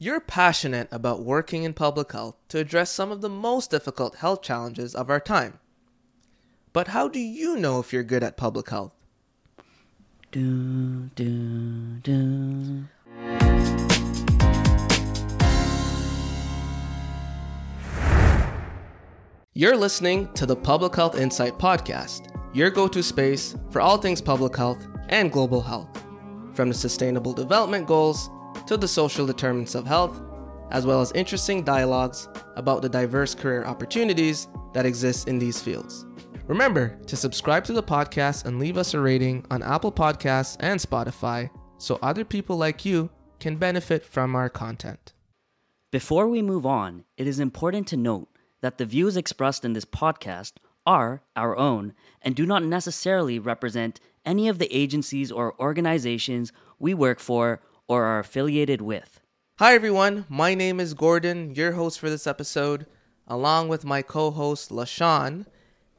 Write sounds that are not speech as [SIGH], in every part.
You're passionate about working in public health to address some of the most difficult health challenges of our time. But how do you know if you're good at public health? Do, do, do. You're listening to the Public Health Insight Podcast, your go to space for all things public health and global health, from the Sustainable Development Goals to the social determinants of health, as well as interesting dialogues about the diverse career opportunities that exist in these fields. Remember to subscribe to the podcast and leave us a rating on Apple Podcasts and Spotify so other people like you can benefit from our content. Before we move on, it is important to note that the views expressed in this podcast are our own and do not necessarily represent any of the agencies or organizations we work for or are affiliated with. Hi, everyone. My name is Gordon, your host for this episode, along with my co host, Leshawn.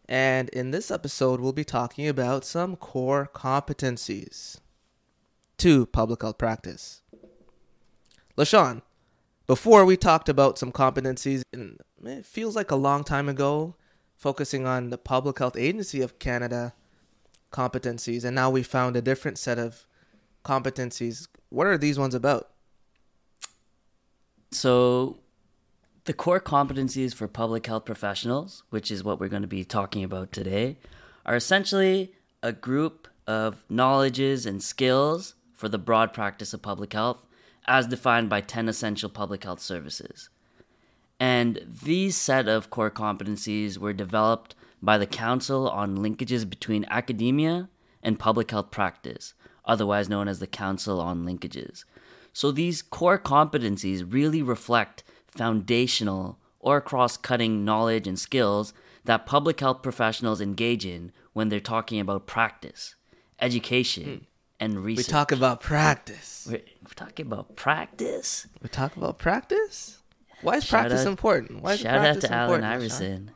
And in this episode, we'll be talking about some core competencies to public health practice. Leshawn, before we talked about some competencies, and it feels like a long time ago, focusing on the Public Health Agency of Canada competencies, and now we found a different set of competencies. What are these ones about? So, the core competencies for public health professionals, which is what we're going to be talking about today, are essentially a group of knowledges and skills for the broad practice of public health as defined by 10 essential public health services. And these set of core competencies were developed by the Council on Linkages Between Academia and Public Health Practice, otherwise known as the Council on Linkages. So these core competencies really reflect foundational or cross cutting knowledge and skills that public health professionals engage in when they're talking about practice, education, hmm. and research. We talk about practice. We're, we're, talking about practice. We talk about practice? Why is shout practice out, important? Why is shout out to Allen Iverson.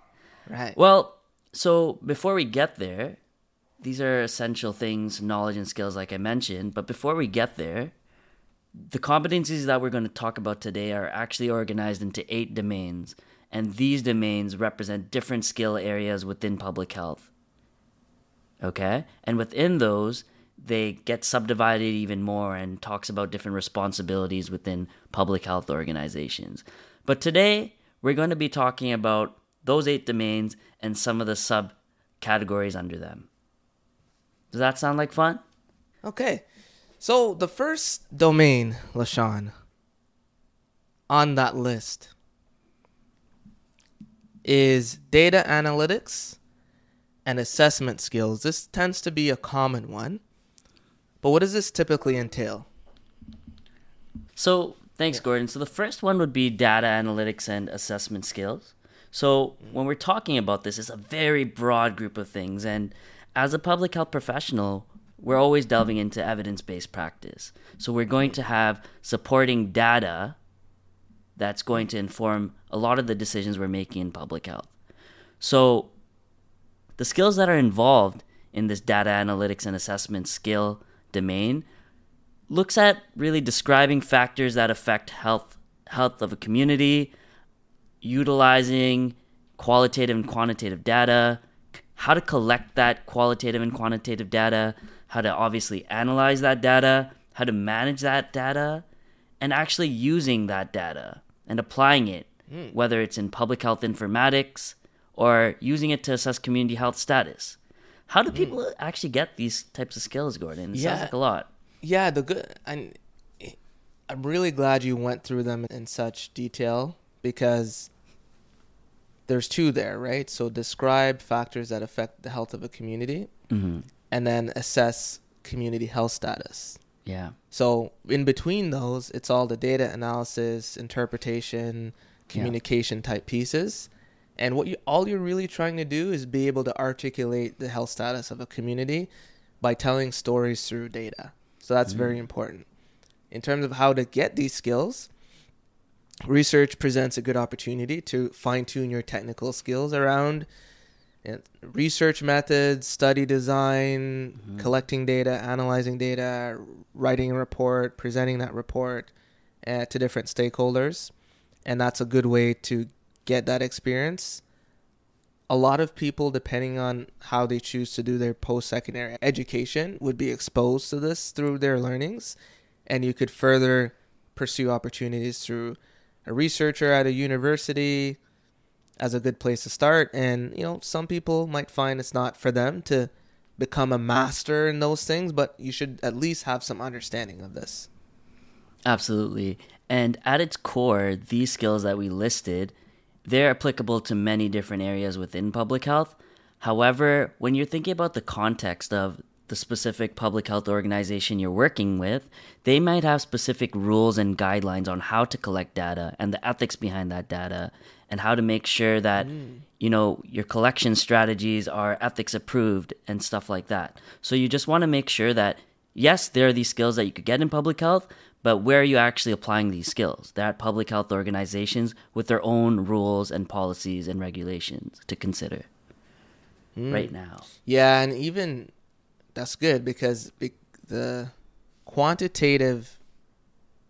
Right. Well, so before we get there, these are essential things, knowledge and skills, like I mentioned. But before we get there, the competencies that we're going to talk about today are actually organized into eight domains, and these domains represent different skill areas within public health. Okay? And within those, they get subdivided even more and talks about different responsibilities within public health organizations. But today, we're going to be talking about those eight domains and some of the subcategories under them. Does that sound like fun? Okay. So the first domain, Leshawn, on that list is data analytics and assessment skills. This tends to be a common one. But what does this typically entail? So, thanks, yeah. Gordon. So, the first one would be data analytics and assessment skills. So, when we're talking about this, it's a very broad group of things. And as a public health professional, we're always delving into evidence based practice. So we're going to have supporting data that's going to inform a lot of the decisions we're making in public health. So the skills that are involved in this data analytics and assessment skill domain looks at really describing factors that affect health health of a community, utilizing qualitative and quantitative data, how to collect that qualitative and quantitative data, how to obviously analyze that data, how to manage that data, and actually using that data and applying it, mm. whether it's in public health informatics or using it to assess community health status. How do hmm. people mm. actually get these types of skills, Gordon? It yeah. sounds like a lot. Yeah, the good. And I'm really glad you went through them in such detail because there's two there, right? So describe factors that affect the health of a community, mm-hmm and then assess community health status. Yeah. So in between those, it's all the data analysis, interpretation, communication yeah. type pieces. And what you all you're really trying to do is be able to articulate the health status of a community by telling stories through data. So that's mm-hmm. very important. In terms of how to get these skills, research presents a good opportunity to fine tune your technical skills around research methods, study design, mm-hmm. collecting data, analyzing data, writing a report, presenting that report, uh, to different stakeholders, and that's a good way to get that experience. A lot of people, depending on how they choose to do their post secondary education, would be exposed to this through their learnings, and you could further pursue opportunities through a researcher at a university as a good place to start. And, you know, some people might find it's not for them to become a master in those things, but you should at least have some understanding of this. Absolutely. And at its core, these skills that we listed, they're applicable to many different areas within public health. However, when you're thinking about the context of the specific public health organization you're working with, they might have specific rules and guidelines on how to collect data and the ethics behind that data and how to make sure that mm. you know your collection strategies are ethics approved and stuff like that. So you just want to make sure that yes, there are these skills that you could get in public health, but where are you actually applying these skills? They're at public health organizations with their own rules and policies and regulations to consider mm. right now. Yeah, and even that's good because the quantitative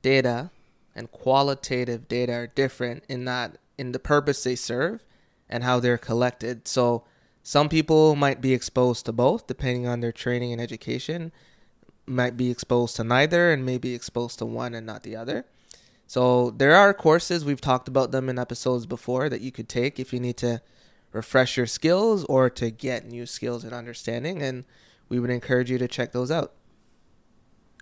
data and qualitative data are different in that in the purpose they serve and how they're collected. So some people might be exposed to both depending on their training and education, might be exposed to neither and may be exposed to one and not the other. So there are courses we've talked about them in episodes before that you could take if you need to refresh your skills or to get new skills and understanding and we would encourage you to check those out.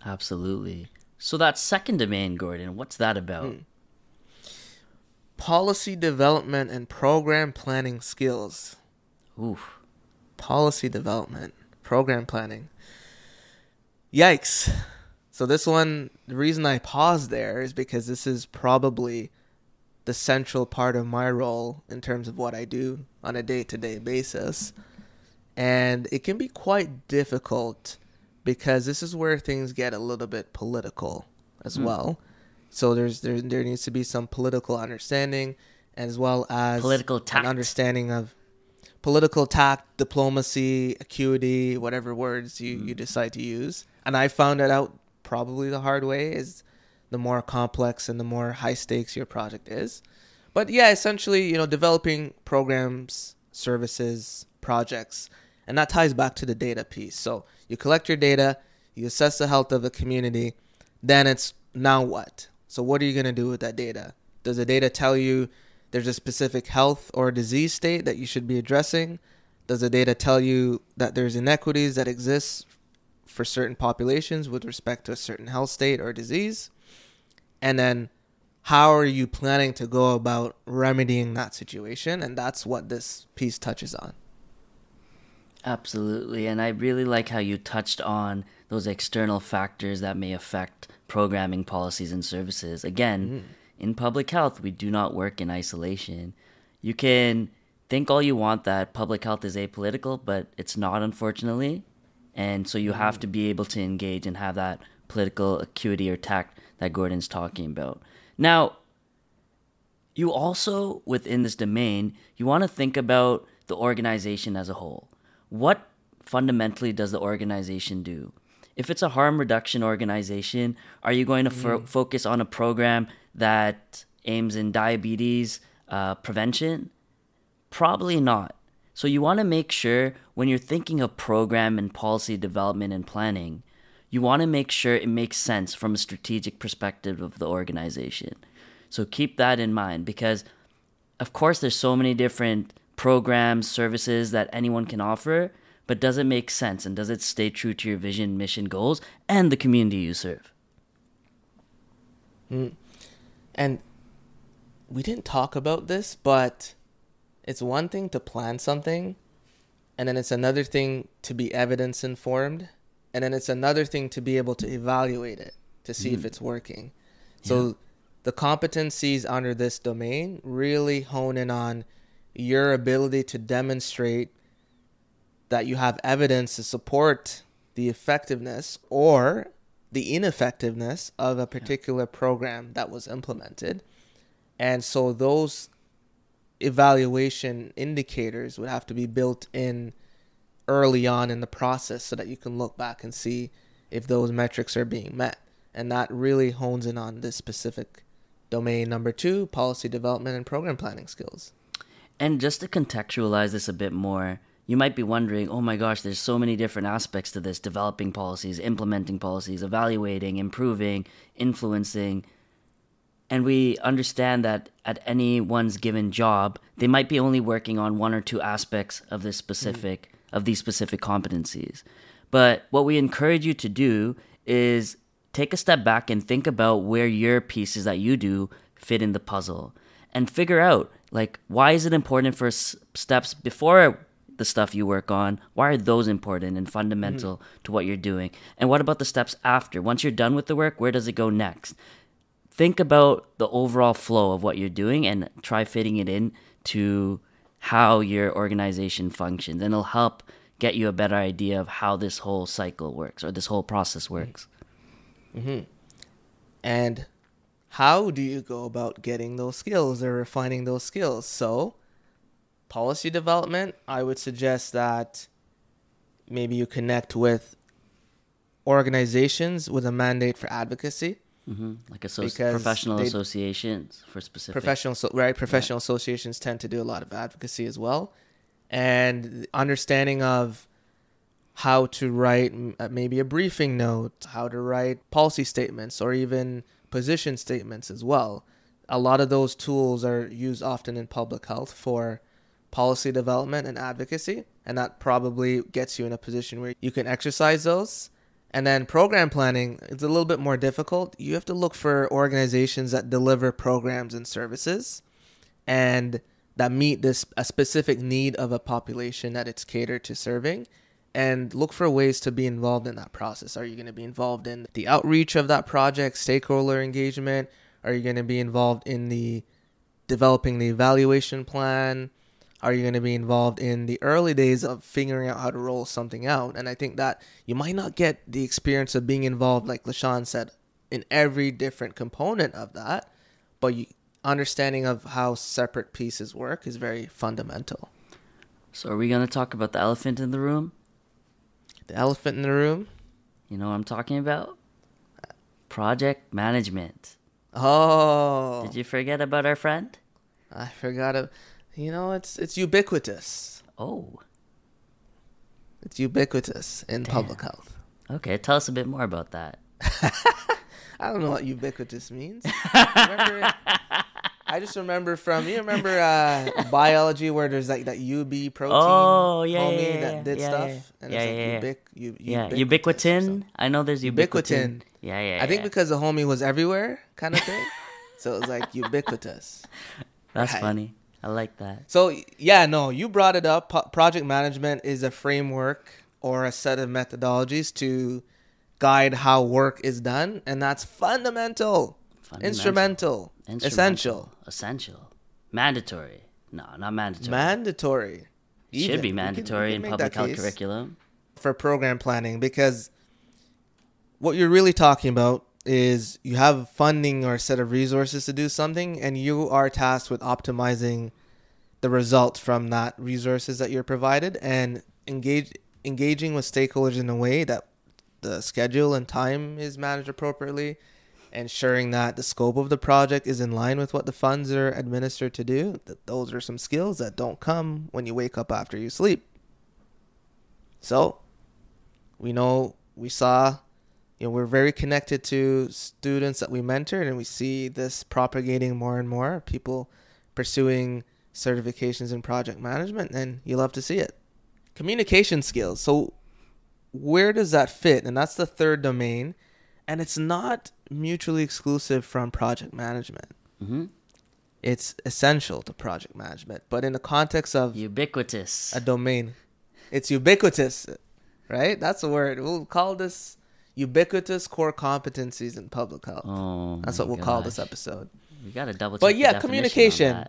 Absolutely. So that second domain, Gordon, what's that about? Hmm. Policy development and program planning skills. Oof. Policy development, program planning. Yikes. So this one, the reason I paused there is because this is probably the central part of my role in terms of what I do on a day-to-day basis and it can be quite difficult because this is where things get a little bit political as mm. well. So there's there there needs to be some political understanding as well as political tact. an understanding of political tact, diplomacy, acuity, whatever words you, mm. you decide to use. And I found it out probably the hard way is the more complex and the more high stakes your project is. But yeah, essentially, you know, developing programs, services, projects and that ties back to the data piece. So you collect your data, you assess the health of a community, then it's now what? So what are you going to do with that data? Does the data tell you there's a specific health or disease state that you should be addressing? Does the data tell you that there's inequities that exist for certain populations with respect to a certain health state or disease? And then how are you planning to go about remedying that situation? And that's what this piece touches on. Absolutely. And I really like how you touched on those external factors that may affect programming policies and services. Again, mm. in public health, we do not work in isolation. You can think all you want that public health is apolitical, but it's not, unfortunately. And so you mm. have to be able to engage and have that political acuity or tact that Gordon's talking about. Now, you also, within this domain, you want to think about the organization as a whole what fundamentally does the organization do? If it's a harm reduction organization, are you going to mm. focus on a program that aims in diabetes uh, prevention? Probably not. So you want to make sure when you're thinking of program and policy development and planning, you want to make sure it makes sense from a strategic perspective of the organization. So keep that in mind because of course there's so many different programs, services that anyone can offer, but does it make sense and does it stay true to your vision, mission, goals, and the community you serve? Mm. And we didn't talk about this, but it's one thing to plan something, and then it's another thing to be evidence informed, and then it's another thing to be able to evaluate it to see mm. if it's working. So yeah. the competencies under this domain really hone in on your ability to demonstrate that you have evidence to support the effectiveness or the ineffectiveness of a particular program that was implemented. And so those evaluation indicators would have to be built in early on in the process so that you can look back and see if those metrics are being met. and that really hones in on this specific domain. Number two, policy development and program planning skills. And just to contextualize this a bit more, you might be wondering, oh my gosh, there's so many different aspects to this developing policies, implementing policies, evaluating, improving, influencing. And we understand that at any one's given job, they might be only working on one or two aspects of this specific mm. of these specific competencies. But what we encourage you to do is take a step back and think about where your pieces that you do fit in the puzzle and figure out like why is it important for s- steps before the stuff you work on why are those important and fundamental mm-hmm. to what you're doing? And what about the steps after? Once you're done with the work where does it go next? Think about the overall flow of what you're doing and try fitting it in to how your organization functions and it'll help get you a better idea of how this whole cycle works or this whole process works. Mm-hmm. and how do you go about getting those skills or refining those skills? So, policy development, I would suggest that maybe you connect with organizations with a mandate for advocacy. Mm-hmm. Like associ- professional associations for specific. Professional, right? Professional yeah. associations tend to do a lot of advocacy as well. And understanding of how to write uh, maybe a briefing note, how to write policy statements, or even position statements as well. A lot of those tools are used often in public health for policy development and advocacy, and that probably gets you in a position where you can exercise those. And then program planning, it's a little bit more difficult. You have to look for organizations that deliver programs and services and that meet this a specific need of a population that it's catered to serving and look for ways to be involved in that process. Are you going to be involved in the outreach of that project, stakeholder engagement? Are you going to be involved in the developing the evaluation plan? Are you going to be involved in the early days of figuring out how to roll something out? And I think that you might not get the experience of being involved, like Leshawn said, in every different component of that, but you, understanding of how separate pieces work is very fundamental. So, are we going to talk about the elephant in the room? The elephant in the room. You know what I'm talking about? Project management. Oh. Did you forget about our friend? I forgot it. You know, it's it's ubiquitous. Oh. It's ubiquitous in Damn. public health. Okay, tell us a bit more about that. [LAUGHS] I don't know what ubiquitous means. [LAUGHS] Remember, I just remember from you remember uh, biology where there's like that UB protein. Oh yeah, homie yeah, that did yeah, stuff. Yeah, and yeah, it's like yeah, ubic, yeah. ubiquitin. I know there's ubiquitin. ubiquitin. Yeah, yeah. I think because the homie was everywhere, kind of thing. so it was like [LAUGHS] ubiquitous. That's right. funny. I like that. So yeah, no, you brought it up. P- project management is a framework or a set of methodologies to guide how work is done, and that's fundamental Instrumental. Instrumental. Essential. Essential. Mandatory. No, not mandatory. Mandatory. Should be mandatory in public health curriculum. For program planning because what you're really talking about is you have funding or a set of resources to do something and you are tasked with optimizing the results from that resources that you're provided and engage engaging with stakeholders in a way that the schedule and time is managed appropriately ensuring that the scope of the project is in line with what the funds are administered to do. Those are some skills that don't come when you wake up after you sleep. So, we know we saw you know we're very connected to students that we mentor, and we see this propagating more and more people pursuing certifications in project management and you love to see it communication skills so where does that fit and that's the third domain and it's not mutually exclusive from project management. Mm-hmm. It's essential to project management, but in the context of ubiquitous a domain, it's ubiquitous, right? That's the word. We'll call this ubiquitous core competencies in public health. Oh, that's what we'll gosh. call this episode. We got to double. But yeah, communication.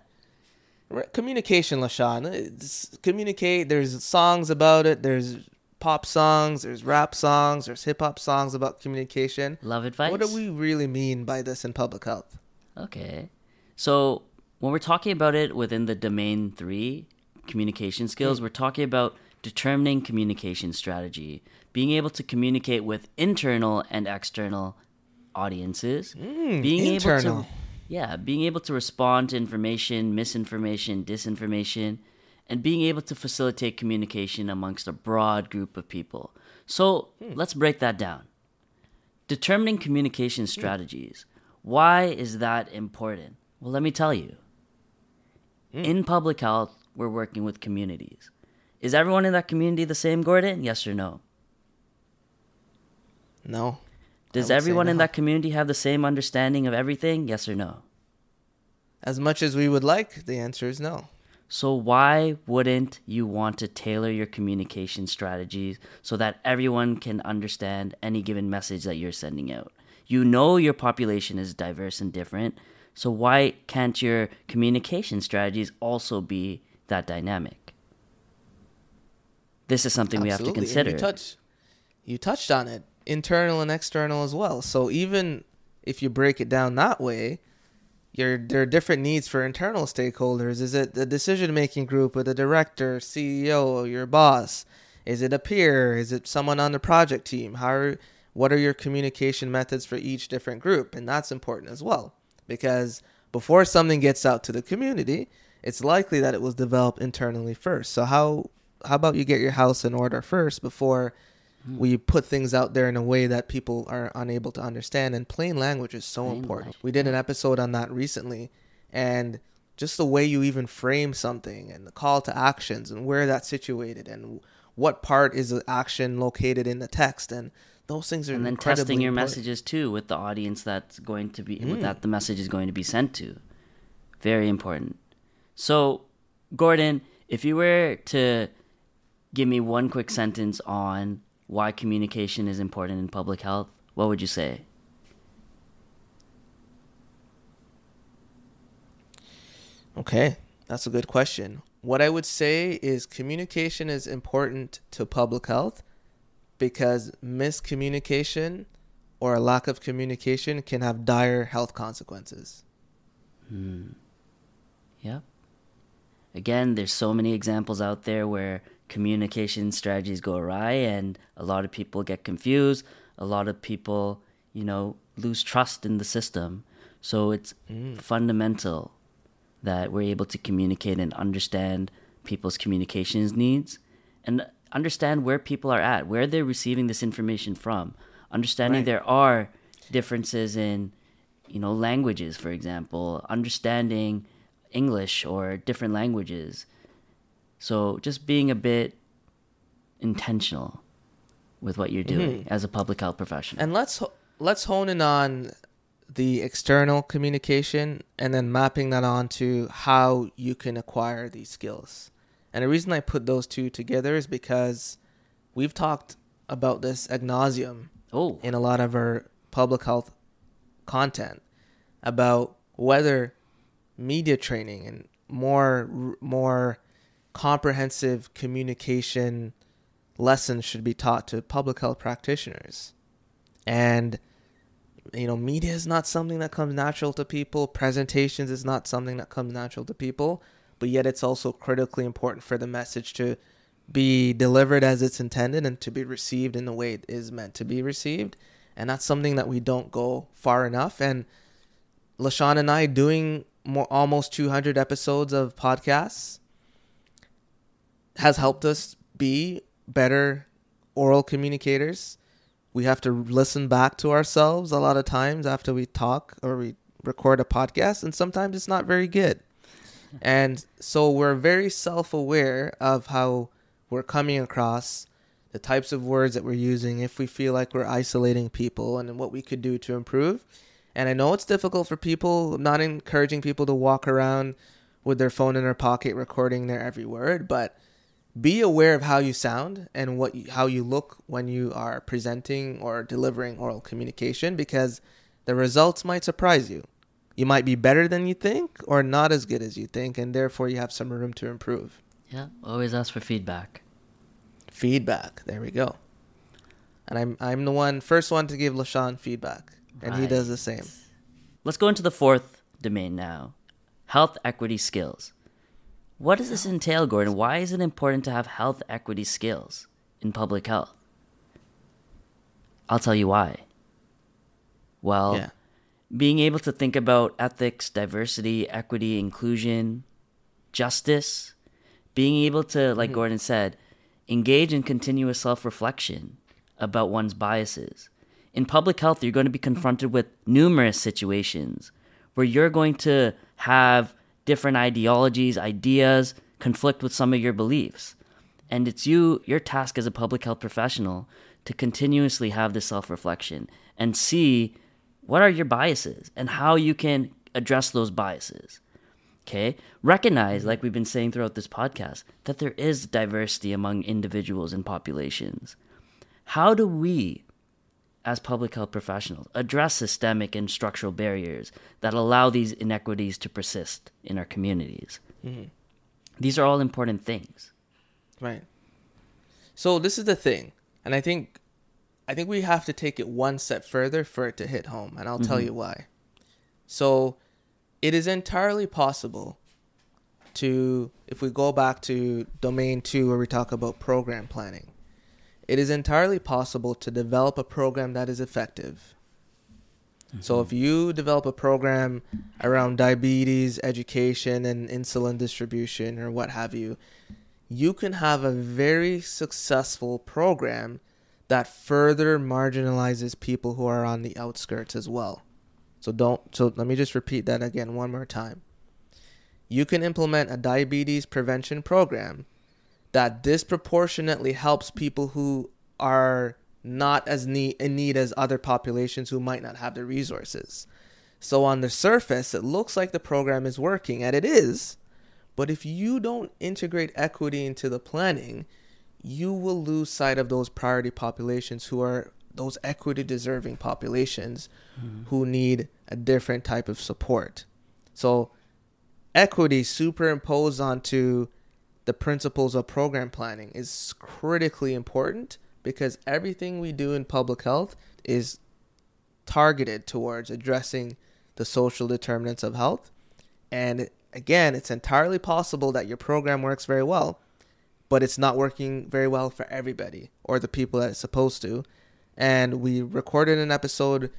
Communication, Leshawn. Communicate. There's songs about it. There's pop songs, there's rap songs, there's hip hop songs about communication. Love advice. What do we really mean by this in public health? Okay. So, when we're talking about it within the domain 3 communication skills, mm. we're talking about determining communication strategy, being able to communicate with internal and external audiences, Mm, being able to yeah, being able to respond to information, misinformation, disinformation, and being able to facilitate communication amongst a broad group of people. So, hmm. let's break that down. Determining communication hmm. strategies. Why is that important? Well, let me tell you. Hmm. In public health, we're working with communities. Is everyone in that community the same, Gordon? Yes or no? No. Does everyone in that community have the same understanding of everything? Yes or no? As much as we would like, the answer is no. So why wouldn't you want to tailor your communication strategies so that everyone can understand any given message that you're sending out? You know your population is diverse and different, so why can't your communication strategies also be that dynamic? This is something we have to consider. You, touch, you touched on it, internal and external as well. So even if you break it down that way, you're, there are different needs for internal stakeholders. Is it the decision making group with the director, CEO, your boss? Is it a peer? Is it someone on the project team? How are, what are your communication methods for each different group? And that's important as well because before something gets out to the community, it's likely that it was developed internally first. So how how about you get your house in order first before we put things out there in a way that people are unable to understand and plain language is so Plain important. language, We did an episode on that recently and just the way you even frame something and the call to actions and where that's situated and what part is the action located in the text and those things are and then testing your important. messages too with the audience that's going to be Mm. that the message is going to be sent to very important so gordon if you were to give me one quick sentence on why communication is important in public health what would you say Okay, that's a good question. What I would say is communication is important to public health because miscommunication or a lack of communication can have dire health consequences. Hmm. Yep. Again, there's so many examples out there where communication strategies go awry and a lot of people get confused. A lot of people, you know, lose trust in the system. So it's mm. fundamental that we're able to communicate and understand people's communications needs and understand where people are at, where they're receiving this information from. Understanding Right. there are differences in you know languages for example understanding english or different languages so just being a bit intentional with what you're doing mm-hmm. as a public health professional. And let's let's hone in on the external communication and then mapping that onto how you can acquire these skills. And the reason I put those two together is because we've talked about this ad nauseum oh. in a lot of our public health content about whether media training and more more comprehensive communication lessons should be taught to public health practitioners. And you know, media is not something that comes natural to people. Presentations is not something that comes natural to people, but yet it's also critically important for the message to be delivered as it's intended and to be received in the way it is meant to be received. And that's something that we don't go far enough. And Leshawn and I doing more almost 200 episodes of podcasts has helped us be better oral communicators. We have to listen back to ourselves a lot of times after we talk or we record a podcast, and sometimes it's not very good. [LAUGHS] And so we're very self aware of how we're coming across, the types of words that we're using, if we feel like we're isolating people, and what we could do to improve. And I know it's difficult for people, I'm not encouraging people to walk around with their phone in their pocket recording their every word, but be aware of how you sound and what you, how you look when you are presenting or delivering oral communication because the results might surprise you. You might be better than you think or not as good as you think and therefore you have some room to improve. yeah always ask for feedback Feedback. There we go. And I'm I'm the one first one to give Leshawn feedback and he does the same. let's go into the fourth domain now health equity skills what does this entail gordon? Why is it important to have health equity skills in public health? I'll tell you why. Well, Yeah. being able to think about ethics, diversity, equity, inclusion, justice, being able to, like mm-hmm. Gordon said, engage in continuous self reflection about one's biases. In public health, you're going to be mm-hmm. confronted with numerous situations where you're going to have different ideologies, ideas conflict with some of your beliefs. And it's you, your task as a public health professional, to continuously have this self reflection and see what are your biases and how you can address those biases. Okay? Recognize, like we've been saying throughout this podcast, that there is diversity among individuals and populations. How do we, as public health professionals, address systemic and structural barriers that allow these inequities to persist in our communities? Mm-hmm. These are all important things. Right. So this is the thing, and I think, I think we have to take it one step further for it to hit home, and I'll tell mm-hmm. you why. So, it is entirely possible to, if we go back to domain two where we talk about program planning, it is entirely possible to develop a program that is effective. Mm-hmm. So if you develop a program around diabetes education and insulin distribution or what have you, you can have a very successful program that further marginalizes people who are on the outskirts as well. So don't so let me just repeat that again one more time. You can implement a diabetes prevention program that disproportionately helps people who are not as need, in need as other populations who might not have the resources. So on the surface, it looks like the program is working, and it is. But if you don't integrate equity into the planning, you will lose sight of those priority populations who are those equity deserving populations mm-hmm. who need a different type of support. So equity superimposed onto the principles of program planning is critically important because everything we do in public health is targeted towards addressing the social determinants of health. And again, it's entirely possible that your program works very well, but it's not working very well for everybody or the people that it's supposed to. And we recorded an episode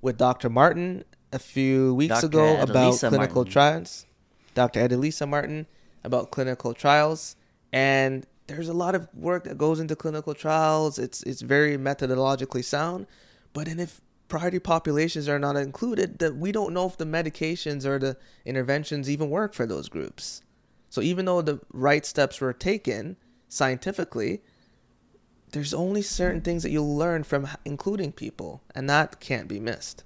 with Dr. Martin a few weeks Dr. ago about clinical Martin. trials. Dr. Adelisa Martin about clinical trials. And there's a lot of work that goes into clinical trials. It's it's very methodologically sound, but then if priority populations are not included, that we don't know if the medications or the interventions even work for those groups. So even though the right steps were taken scientifically, there's only certain things that you'll learn from including people, and that can't be missed.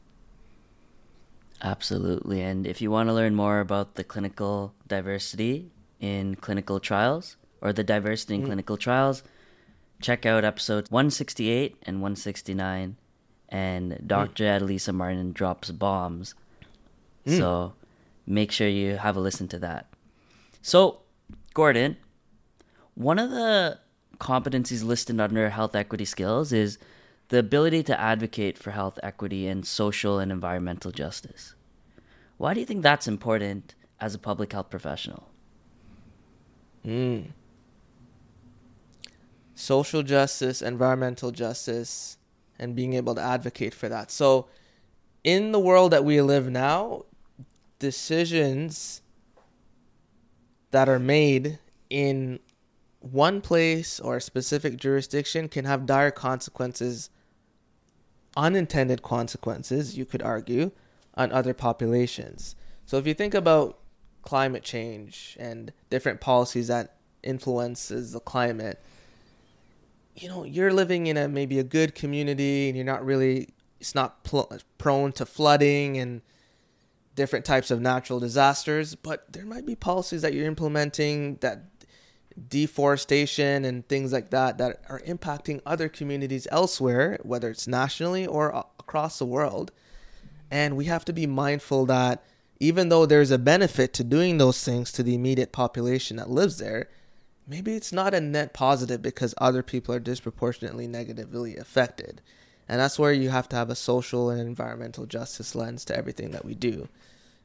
Absolutely. And if you want to learn more about the clinical diversity in clinical trials or the diversity in mm. clinical trials, check out episodes 168 and 169. And mm. Dr. Adelisa Martin drops bombs. Mm. So make sure you have a listen to that. So, Gordon, one of the competencies listed under health equity skills is the ability to advocate for health equity and social and environmental justice. Why do you think that's important as a public health professional? Mm. social justice, environmental justice, and being able to advocate for that. So, in the world that we live now, decisions that are made in one place or a specific jurisdiction can have dire consequences, unintended consequences, you could argue, on other populations. So, if you think about climate change and different policies that influences the climate, you know you're living in a maybe a good community and you're not really it's not pl- prone to flooding and different types of natural disasters but there might be policies that you're implementing that deforestation and things like that that are impacting other communities elsewhere whether it's nationally or across the world. And we have to be mindful that even though there's a benefit to doing those things to the immediate population that lives there maybe it's not a net positive because other people are disproportionately negatively affected. And that's where you have to have a social and environmental justice lens to everything that we do.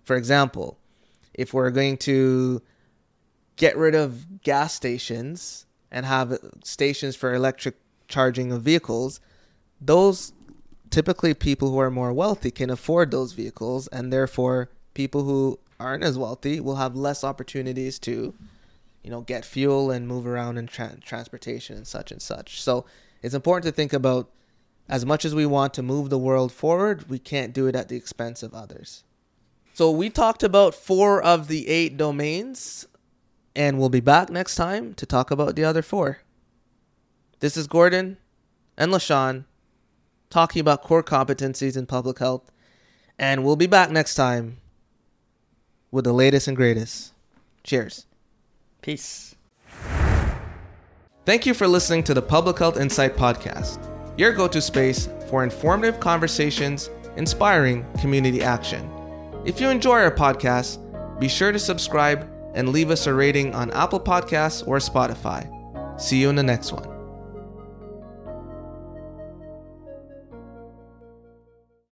For example, if we're going to get rid of gas stations and have stations for electric charging of vehicles, those typically people who are more wealthy can afford those vehicles, and therefore people who aren't as wealthy will have less opportunities to, you know, get fuel and move around in tra- transportation and such and such. So it's important to think about as much as we want to move the world forward, we can't do it at the expense of others. So we talked about four of the eight domains, and we'll be back next time to talk about the other four. This is Gordon and Leshawn talking about core competencies in public health, and we'll be back next time with the latest and greatest. Cheers. Peace. Thank you for listening to the Public Health Insight Podcast, your go to space for informative conversations, inspiring community action. If you enjoy our podcast, be sure to subscribe and leave us a rating on Apple Podcasts or Spotify. See you in the next one.